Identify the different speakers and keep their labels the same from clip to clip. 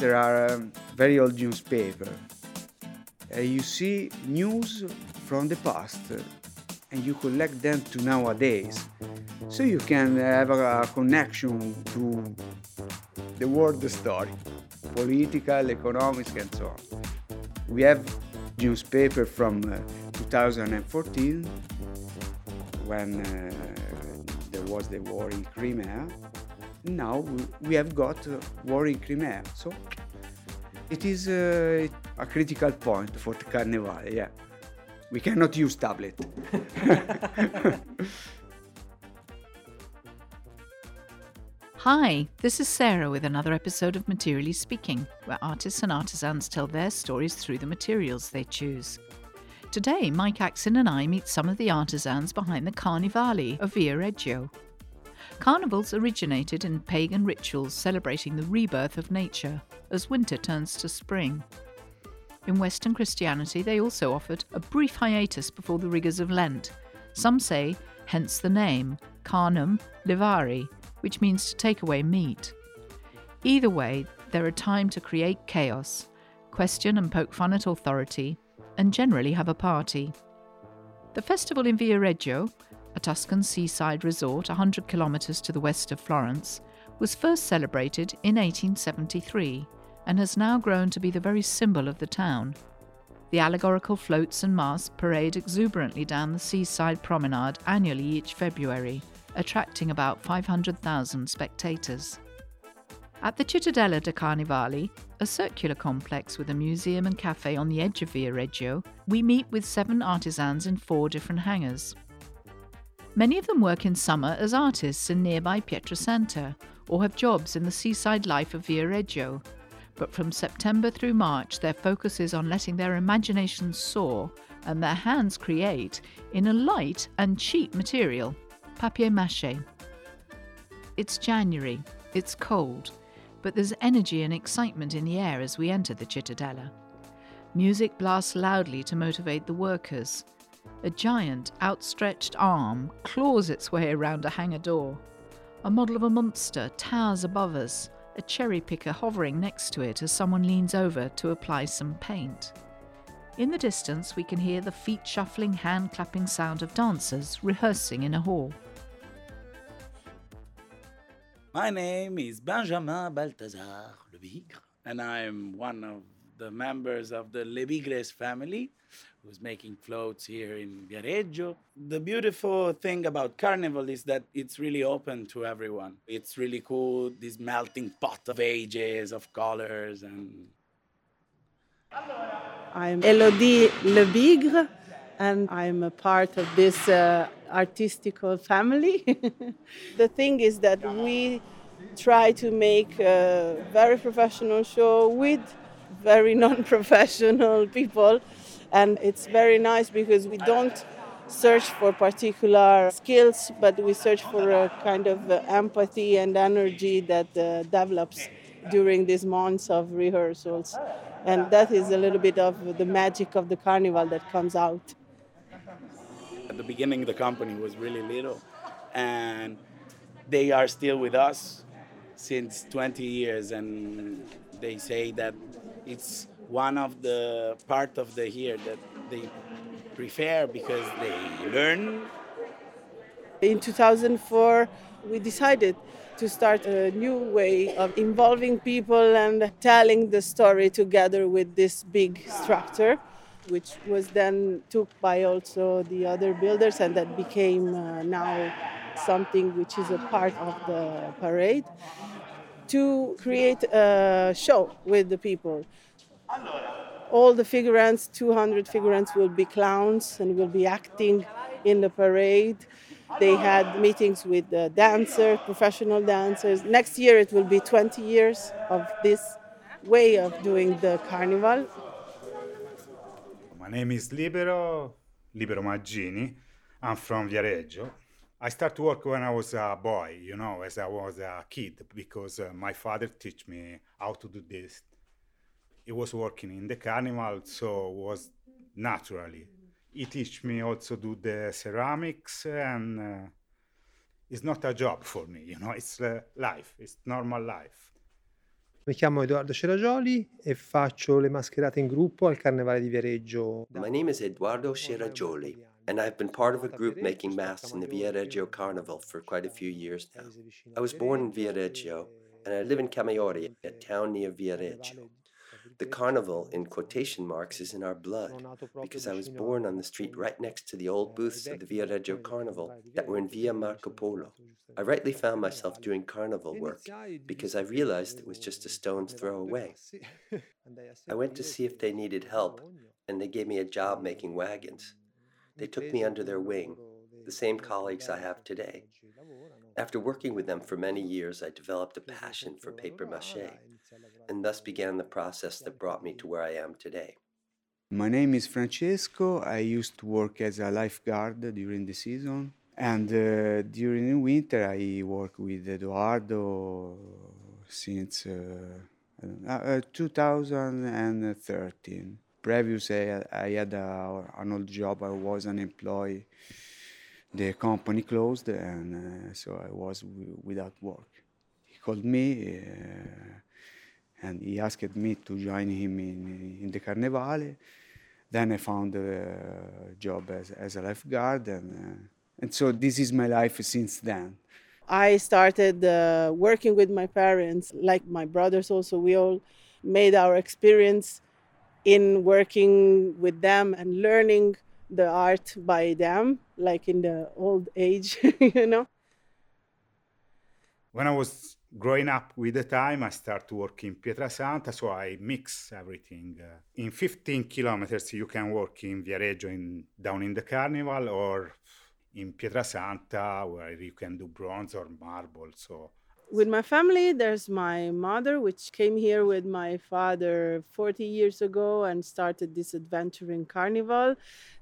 Speaker 1: There are um, very old newspaper. Uh, you see news from the past uh, and you collect them to nowadays. So you can have a, connection to the world story, political, economic, and so on. We have newspaper from uh, 2014 when uh, there was the war in Crimea now we have got war in Crimea. So it is uh, a critical point for the Carnival, yeah. We cannot use tablet.
Speaker 2: Hi, this is Sarah with another episode of Materially Speaking, where artists and artisans tell their stories through the materials they choose. Today, Mike Axon and I meet some of the artisans behind the Carnivali of Viareggio, Carnivals originated in pagan rituals celebrating the rebirth of nature as winter turns to spring. In Western Christianity, they also offered a brief hiatus before the rigours of Lent. Some say, hence the name, carnum levari, which means to take away meat. Either way, they're a time to create chaos, question and poke fun at authority, and generally have a party. The festival in Viareggio, a Tuscan seaside resort 100 kilometres to the west of Florence, was first celebrated in 1873 and has now grown to be the very symbol of the town. The allegorical floats and masts parade exuberantly down the seaside promenade annually each February, attracting about 500,000 spectators. At the Cittadella de Carnivali, a circular complex with a museum and cafe on the edge of Viareggio, we meet with seven artisans in four different hangars. Many of them work in summer as artists in nearby Pietrasanta or have jobs in the seaside life of Viareggio. But from September through March, their focus is on letting their imaginations soar and their hands create in a light and cheap material, papier mache. It's January, it's cold, but there's energy and excitement in the air as we enter the Cittadella. Music blasts loudly to motivate the workers. A giant, outstretched arm claws its way around a hangar door. A model of a monster towers above us, a cherry picker hovering next to it as someone leans over to apply some paint. In the distance, we can hear the feet shuffling, hand clapping sound of dancers rehearsing in a hall.
Speaker 3: My name is Benjamin Balthazar Lebigre, and I'm one of the members of the Lebigres family who's making floats here in Viareggio. The beautiful thing about Carnival is that it's really open to everyone. It's really cool, this melting pot of ages, of colors, and.
Speaker 4: I'm Elodie Lebigre, and I'm a part of this uh, artistical family. the thing is that we try to make a very professional show with very non-professional people and it's very nice because we don't search for particular skills, but we search for a kind of uh, empathy and energy that uh, develops during these months of rehearsals. And that is a little bit of the magic of the carnival that comes out.
Speaker 3: At the beginning, the company was really little, and they are still with us since 20 years, and they say that it's one of the part of the year that they prefer because they learn.
Speaker 4: In 2004, we decided to start a new way of involving people and telling the story together with this big structure, which was then took by also the other builders and that became uh, now something which is a part of the parade to create a show with the people. All the figurants, 200 figurants, will be clowns and will be acting in the parade. They had meetings with the dancers, professional dancers. Next year it will be 20 years of this way of doing the carnival.
Speaker 5: My name is Libero, Libero Maggini. I'm from Viareggio. I started to work when I was a boy, you know, as I was a kid, because uh, my father taught me how to do this. He was working in the carnival, so was naturally. He teach me also do the ceramics, and uh, it's not a job for me, you know, it's uh, life, it's normal life.
Speaker 6: Mi chiamo Edoardo Ceragioli e faccio le mascherate in gruppo al Carnevale di Viareggio.
Speaker 7: My name is Eduardo Ceragioli. and I've been part of a group making masks in the Viareggio Carnival for quite a few years now. I was born in Viareggio, and I live in Camaiore, a town near Viareggio. The carnival, in quotation marks, is in our blood because I was born on the street right next to the old booths of the Viareggio Carnival that were in Via Marco Polo. I rightly found myself doing carnival work because I realized it was just a stone's throw away. I went to see if they needed help, and they gave me a job making wagons. They took me under their wing, the same colleagues I have today. After working with them for many years, I developed a passion for paper mache, and thus began the process that brought me to where I am today.
Speaker 1: My name is Francesco. I used to work as a lifeguard during the season. And uh, during the winter, I work with Eduardo since uh, uh, 2013 previously I, had a, an old job. I was an employee. The company closed, and uh, so I was w- without work. He called me, uh, and he asked me to join him in, in the Carnevale. Then I found a job as, as a lifeguard, and, uh, and so this is my life since then.
Speaker 4: I started uh, working with my parents, like my brothers also. We all made our experience in working with them and learning the art by them, like in the old age, you know.
Speaker 5: When I was growing up with the time, I start to work in Pietrasanta, so I mix everything. Uh, in 15 kilometers, you can work in Viareggio in, down in the carnival or in Pietrasanta, where you can do bronze or marble. So
Speaker 4: with my family, there's my mother, which came here with my father 40 years ago and started this adventure in carnival.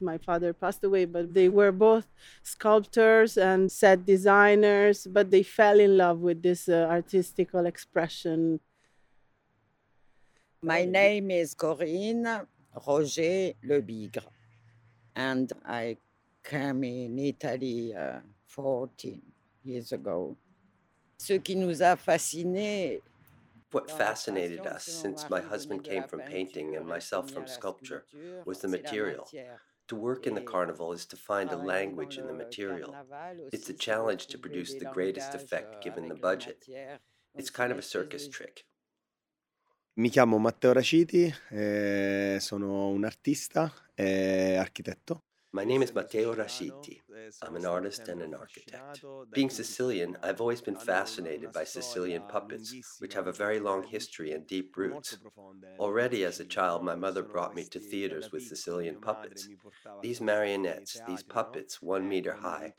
Speaker 4: My father passed away, but they were both sculptors and set designers, but they fell in love with this uh, artistical expression.
Speaker 8: My name is Corinne Roger Le Bigre, and I came in Italy uh, 14 years ago. Ce qui nous a fascinés
Speaker 7: what fascinated us, since my husband came from painting and myself from sculpture, was the material. To work in the carnival is to find a language in the material. It's a challenge to produce the greatest effect given the budget. It's kind of a circus trick.
Speaker 9: Mi chiamo Matteo Raciti, eh, sono un artista e architetto.
Speaker 7: My name is Matteo Raciti. I'm an artist and an architect. Being Sicilian, I've always been fascinated by Sicilian puppets, which have a very long history and deep roots. Already as a child, my mother brought me to theaters with Sicilian puppets. These marionettes, these puppets, one meter high.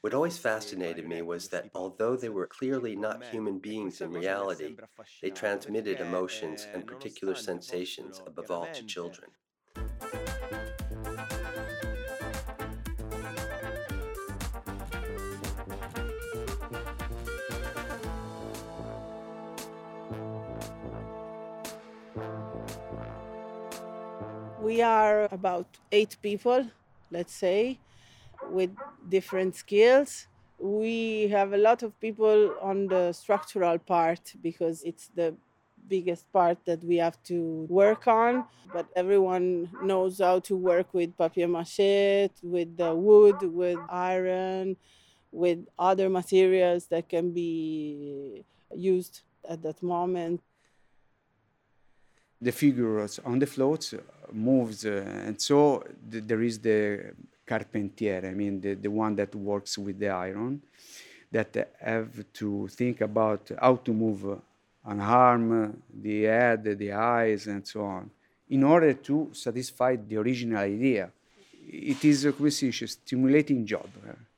Speaker 7: What always fascinated me was that although they were clearly not human beings in reality, they transmitted emotions and particular sensations above all to children.
Speaker 4: We are about eight people, let's say, with different skills. We have a lot of people on the structural part because it's the biggest part that we have to work on. But everyone knows how to work with papier mache, with the wood, with iron, with other materials that can be used at that moment
Speaker 1: the figures on the floats moves, uh, and so th- there is the carpentier. I mean, the, the one that works with the iron, that have to think about how to move an arm, the head, the eyes, and so on, in order to satisfy the original idea. It is a stimulating job.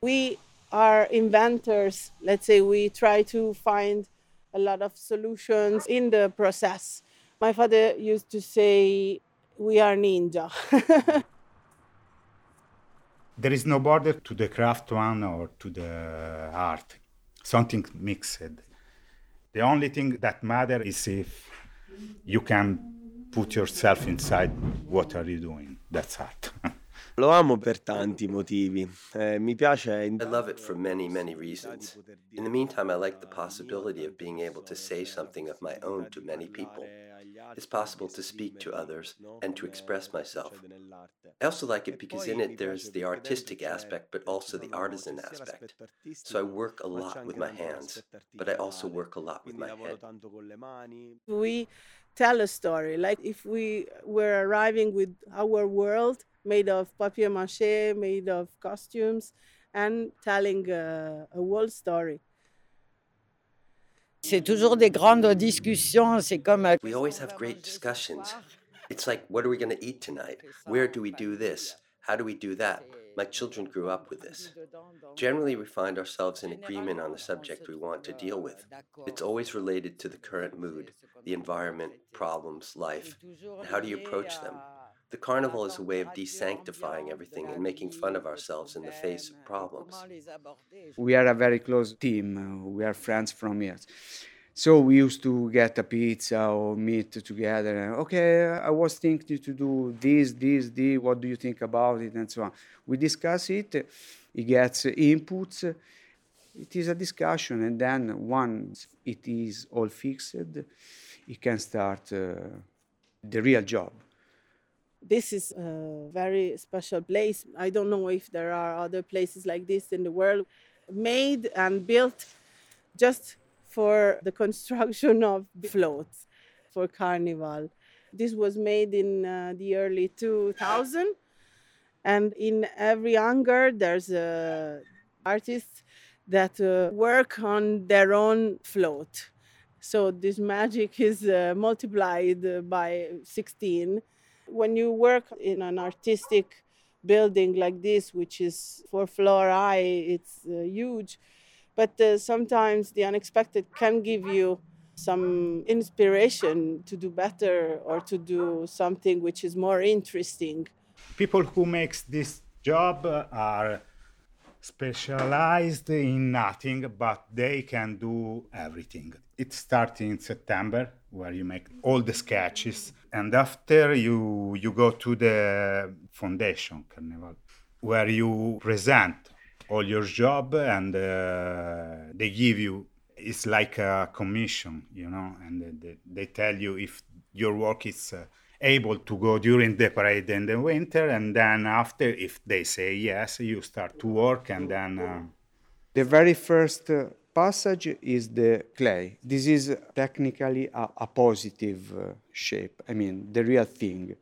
Speaker 4: We are inventors. Let's say we try to find a lot of solutions in the process my father used to say, We are ninja.
Speaker 5: There is no border to the craft one or to the art. Something mixed. The only thing that matters is if you can put yourself inside what are you doing. That's art.
Speaker 9: Lo amo per tanti motivi. Eh, mi piace.
Speaker 7: I love it for many, many reasons. In the meantime, I like the possibility of being able to say something of my own to many people. It's possible to speak to others and to express myself. I also like it because in it there's the artistic aspect, but also the artisan aspect. So I work a lot with my hands, but I also work a lot with my head.
Speaker 4: We tell a story, like if we were arriving with our world made of papier mache, made of costumes, and telling a, a whole story.
Speaker 8: C'est toujours des grandes discussions, c'est comme... euh,
Speaker 7: We always have great discussions. It's like, what are we going to eat tonight? Where do we do this? How do we do that? My children grew up with this. Generally, we find ourselves in agreement on the subject we want to deal with. It's always related to the current mood, the environment, problems, life, and how do you approach them? The carnival is a way of desanctifying everything and making fun of ourselves in the face of problems.
Speaker 1: We are a very close team. uh, We are friends from years. So we used to get a pizza or meet together. and, Okay, I was thinking to do this, this, this. What do you think about it, and so on. We discuss it. He gets inputs. It is a discussion, and then once it is all fixed, he can start uh, the real job.
Speaker 4: This is a very special place. I don't know if there are other places like this in the world made and built just for the construction of floats for carnival. This was made in uh, the early 2000 and in every hangar there's artists that uh, work on their own float. So this magic is uh, multiplied by 16 when you work in an artistic building like this, which is four floor high, it's uh, huge. But uh, sometimes the unexpected can give you some inspiration to do better or to do something which is more interesting.
Speaker 5: People who makes this job uh, are specialized in nothing, but they can do everything. It starts in September, where you make all the sketches, and after you you go to the foundation carnival, where you present all your job, and uh, they give you. It's like a commission, you know, and they- they, tell you if your work is uh, able to go during the parade in the winter, and then after, if they say yes, you start to work, and then. Uh,
Speaker 1: The very first uh, passage is the clay. This is technically a, a positive uh, shape, I mean, the real thing.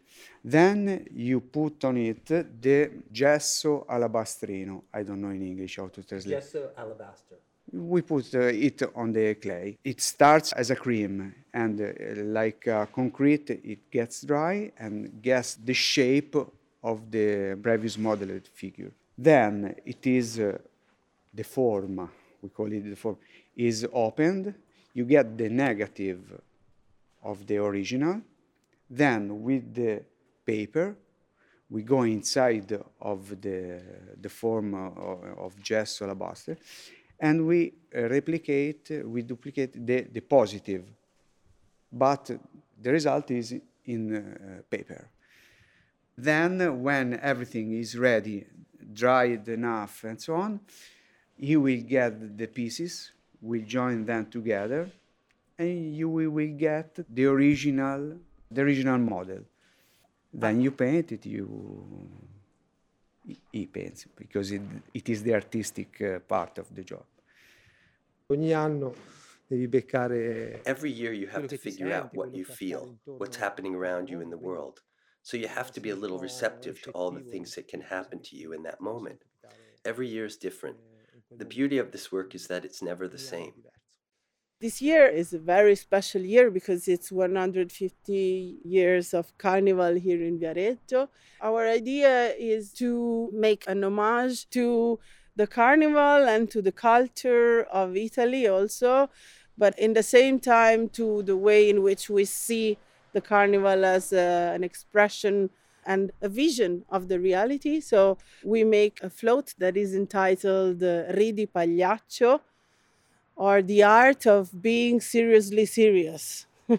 Speaker 1: Then you put on it the gesso alabastrino. I don't know in English how to translate.
Speaker 6: Gesso alabaster.
Speaker 1: We put uh, it on the clay. It starts as a cream, and uh, like uh, concrete, it gets dry and gets the shape of the previous modeled figure. Then it is the form, we call it the form, is opened. You get the negative of the original. Then with the paper, we go inside of the, the form uh, of gesso alabaster and we uh, replicate, uh, we duplicate the, the positive, but the result is in uh, paper. Then, when everything is ready, dried enough, and so on, you will get the pieces, we join them together, and you will will get the original, the original model. Then you paint it, you he paints because it, it is the artistic uh, part of the job.
Speaker 6: Ogni anno devi beccare
Speaker 7: Every year you have to figure out what you feel, what's happening around you in the world. So you have to be a little receptive to all the things that can happen to you in that moment. Every year is different. The beauty of this work is that it's never the same.
Speaker 4: This year is a very special year because it's 150 years of carnival here in Viareggio. Our idea is to make an homage to the carnival and to the culture of Italy also, but in the same time to the way in which we see the carnival as uh, an expression and a vision of the reality. So we make a float that is entitled Ridi Pagliaccio, or the art of being seriously serious.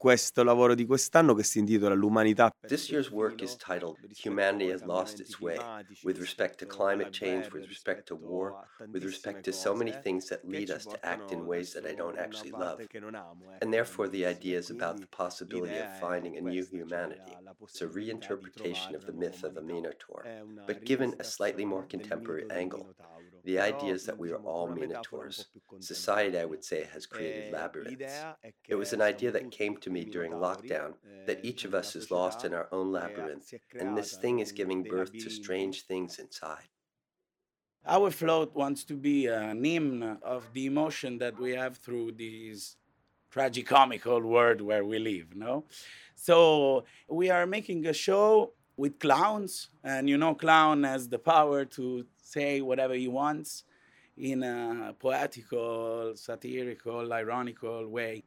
Speaker 9: questo lavoro di quest'anno che si intitola L'umanità.
Speaker 7: This year's work is titled Humanity Has Lost Its Way with respect to climate change, with respect to war, with respect to so many things that lead us to act in ways that I don't actually love. And therefore, the idea is about the possibility of finding a new humanity. It's a reinterpretation of the myth of a Minotaur, but given a slightly more contemporary angle. The idea is that we are all minotaurs. Society, I would say, has created labyrinths. It was an idea that came to me during lockdown that each of us is lost in our own labyrinth, and this thing is giving birth to strange things inside.
Speaker 3: Our float wants to be an hymn of the emotion that we have through this tragicomical world where we live, no? So we are making a show with clowns, and you know, clown has the power to say whatever he wants in a poetical, satirical, ironical way.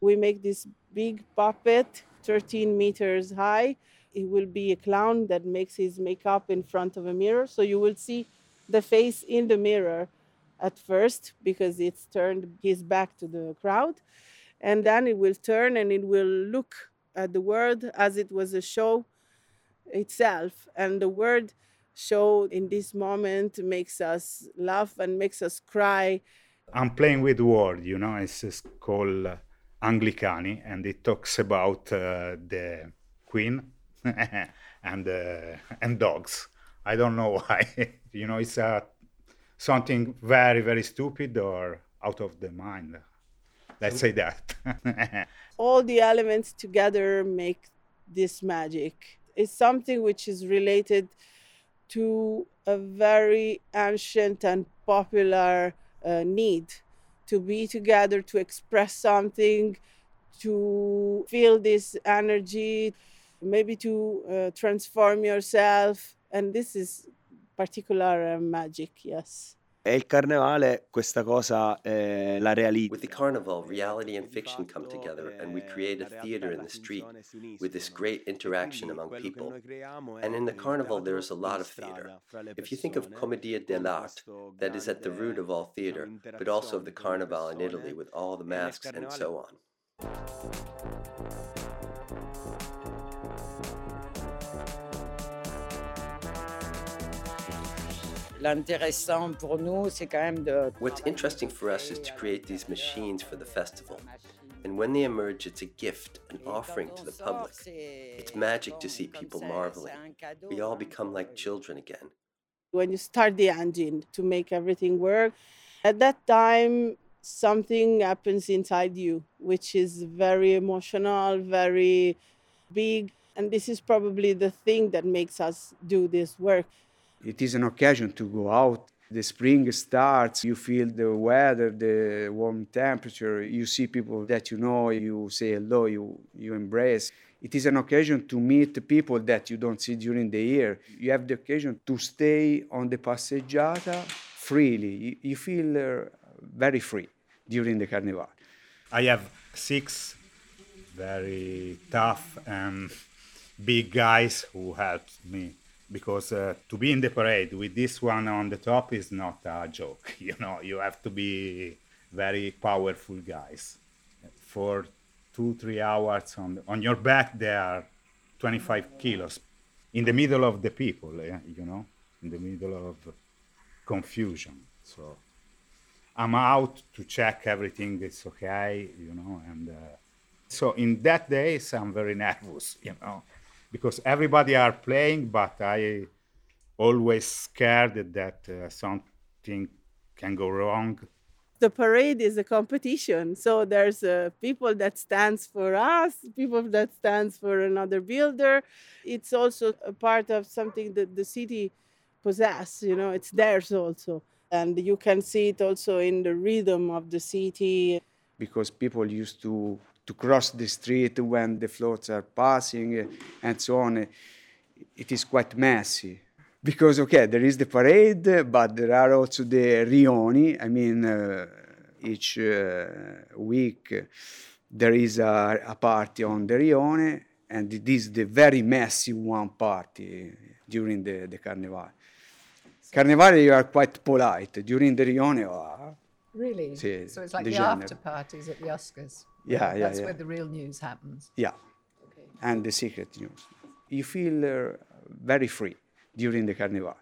Speaker 4: We make this big puppet, 13 meters high. It will be a clown that makes his makeup in front of a mirror. So you will see the face in the mirror at first because it's turned his back to the crowd. And then it will turn and it will look at the world as it was a show itself. And the word show in this moment makes us laugh and makes us cry.
Speaker 5: I'm playing with word, you know, it's, it's called uh, Anglicani, and it talks about uh, the queen and uh, and dogs. I don't know why, you know, it's uh, something very very stupid or out of the mind. Let's say that.
Speaker 4: All the elements together make this magic. It's something which is related to a very ancient and popular uh, need to be together, to express something, to feel this energy, maybe to uh, transform yourself. And this is particular uh, magic, yes.
Speaker 9: E il carnevale questa cosa eh, la realizza.
Speaker 7: With the carnival, reality and fiction come together, and we create a theater in the street with this great interaction among people. And in the carnival, there is a lot of theater. If you think of Commedia dell'arte, that is at the root of all theater, but also of the carnival in Italy with all the masks and so on.
Speaker 8: L'intéressant pour nous, c'est quand même de.
Speaker 7: What's interesting for us is to create these euh, machines for the festival. And when they emerge, it's a gift, an offering to the public. It's magic to see people marveling. We all become like children again.
Speaker 4: When you start the engine to make everything work, at that time, something happens inside you, which is very emotional, very big. And this is probably the thing that makes us do this work.
Speaker 1: It is an occasion to go out. The spring starts, you feel the weather, the warm temperature, you see people that you know, you say hello, you, you embrace. It is an occasion to meet people that you don't see during the year. You have the occasion to stay on the passeggiata freely. You, you feel uh, very free during the Carnival.
Speaker 5: I have six very tough and big guys who helped me because uh, to be in the parade with this one on the top is not a joke. You know, you have to be very powerful guys. For two, three hours on, on your back, there are 25 kilos in the middle of the people, eh, you know, in the middle of confusion. So I'm out to check everything is okay, you know, and uh, so in that days I'm very nervous, you know because everybody are playing, but I always scared that uh, something can go wrong.
Speaker 4: The parade is a competition, so there's uh, people that stands for us, people that stands for another builder. It's also a part of something that the city possess. You know, it's theirs also, and you can see it also in the rhythm of the city.
Speaker 1: Because people used to to cross the street when the floats are passing and so on. It is quite messy because okay, there is the parade, but there are also the rioni. I mean, uh, each uh, week there is a, a, party on the rione, and it is the very messy one party during the, the Carnival. Carnival, you are quite polite. During the Rione, oh,
Speaker 2: Really?
Speaker 1: Sì,
Speaker 2: so it's like
Speaker 1: the
Speaker 2: the
Speaker 1: genre.
Speaker 2: after parties at the Oscars.
Speaker 1: Yeah, yeah,
Speaker 2: That's
Speaker 1: yeah.
Speaker 2: where the real news happens.
Speaker 1: yeah, and the secret news. You feel uh, very free during the Carnival.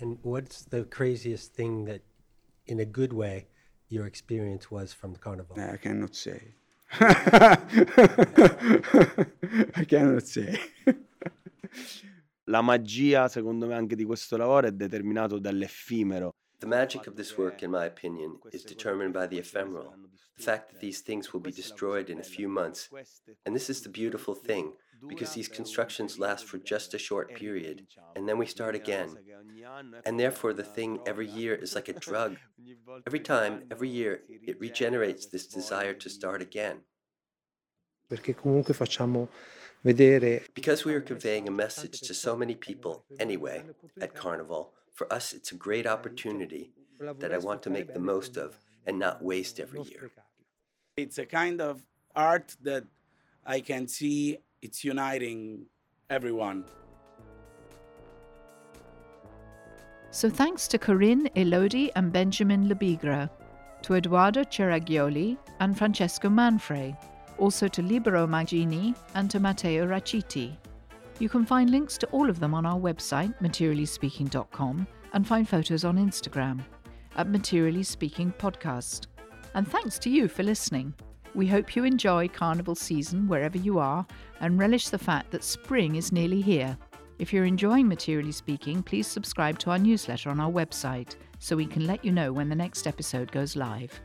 Speaker 10: And what's the craziest thing that, in a good way, your experience was from the carnival?
Speaker 1: I cannot say. I cannot say.
Speaker 9: La magia, secondo me, anche di questo lavoro è determinato dall'effimero.
Speaker 7: The magic of this work, in my opinion, is determined by the ephemeral, the fact that these things will be destroyed in a few months. And this is the beautiful thing, because these constructions last for just a short period, and then we start again. And therefore, the thing every year is like a drug. Every time, every year, it regenerates this desire to start again.
Speaker 6: Perché comunque facciamo vedere
Speaker 7: Because we are conveying a message to so many people, anyway, at Carnival, for us it's a great opportunity that I want to make the most of and not waste every year.
Speaker 3: It's a kind of art that I can see it's uniting everyone.
Speaker 2: So thanks to Corinne, Elodie, and Benjamin Lebigre, to Eduardo Ceragioli and Francesco Manfrey, also to Libero Maggini and to Matteo Raciti. You can find links to all of them on our website, materiallyspeaking.com, and find photos on Instagram at Materially Speaking Podcast. And thanks to you for listening. We hope you enjoy Carnival season wherever you are and relish the fact that spring is nearly here. If you're enjoying Materially Speaking, please subscribe to our newsletter on our website so we can let you know when the next episode goes live.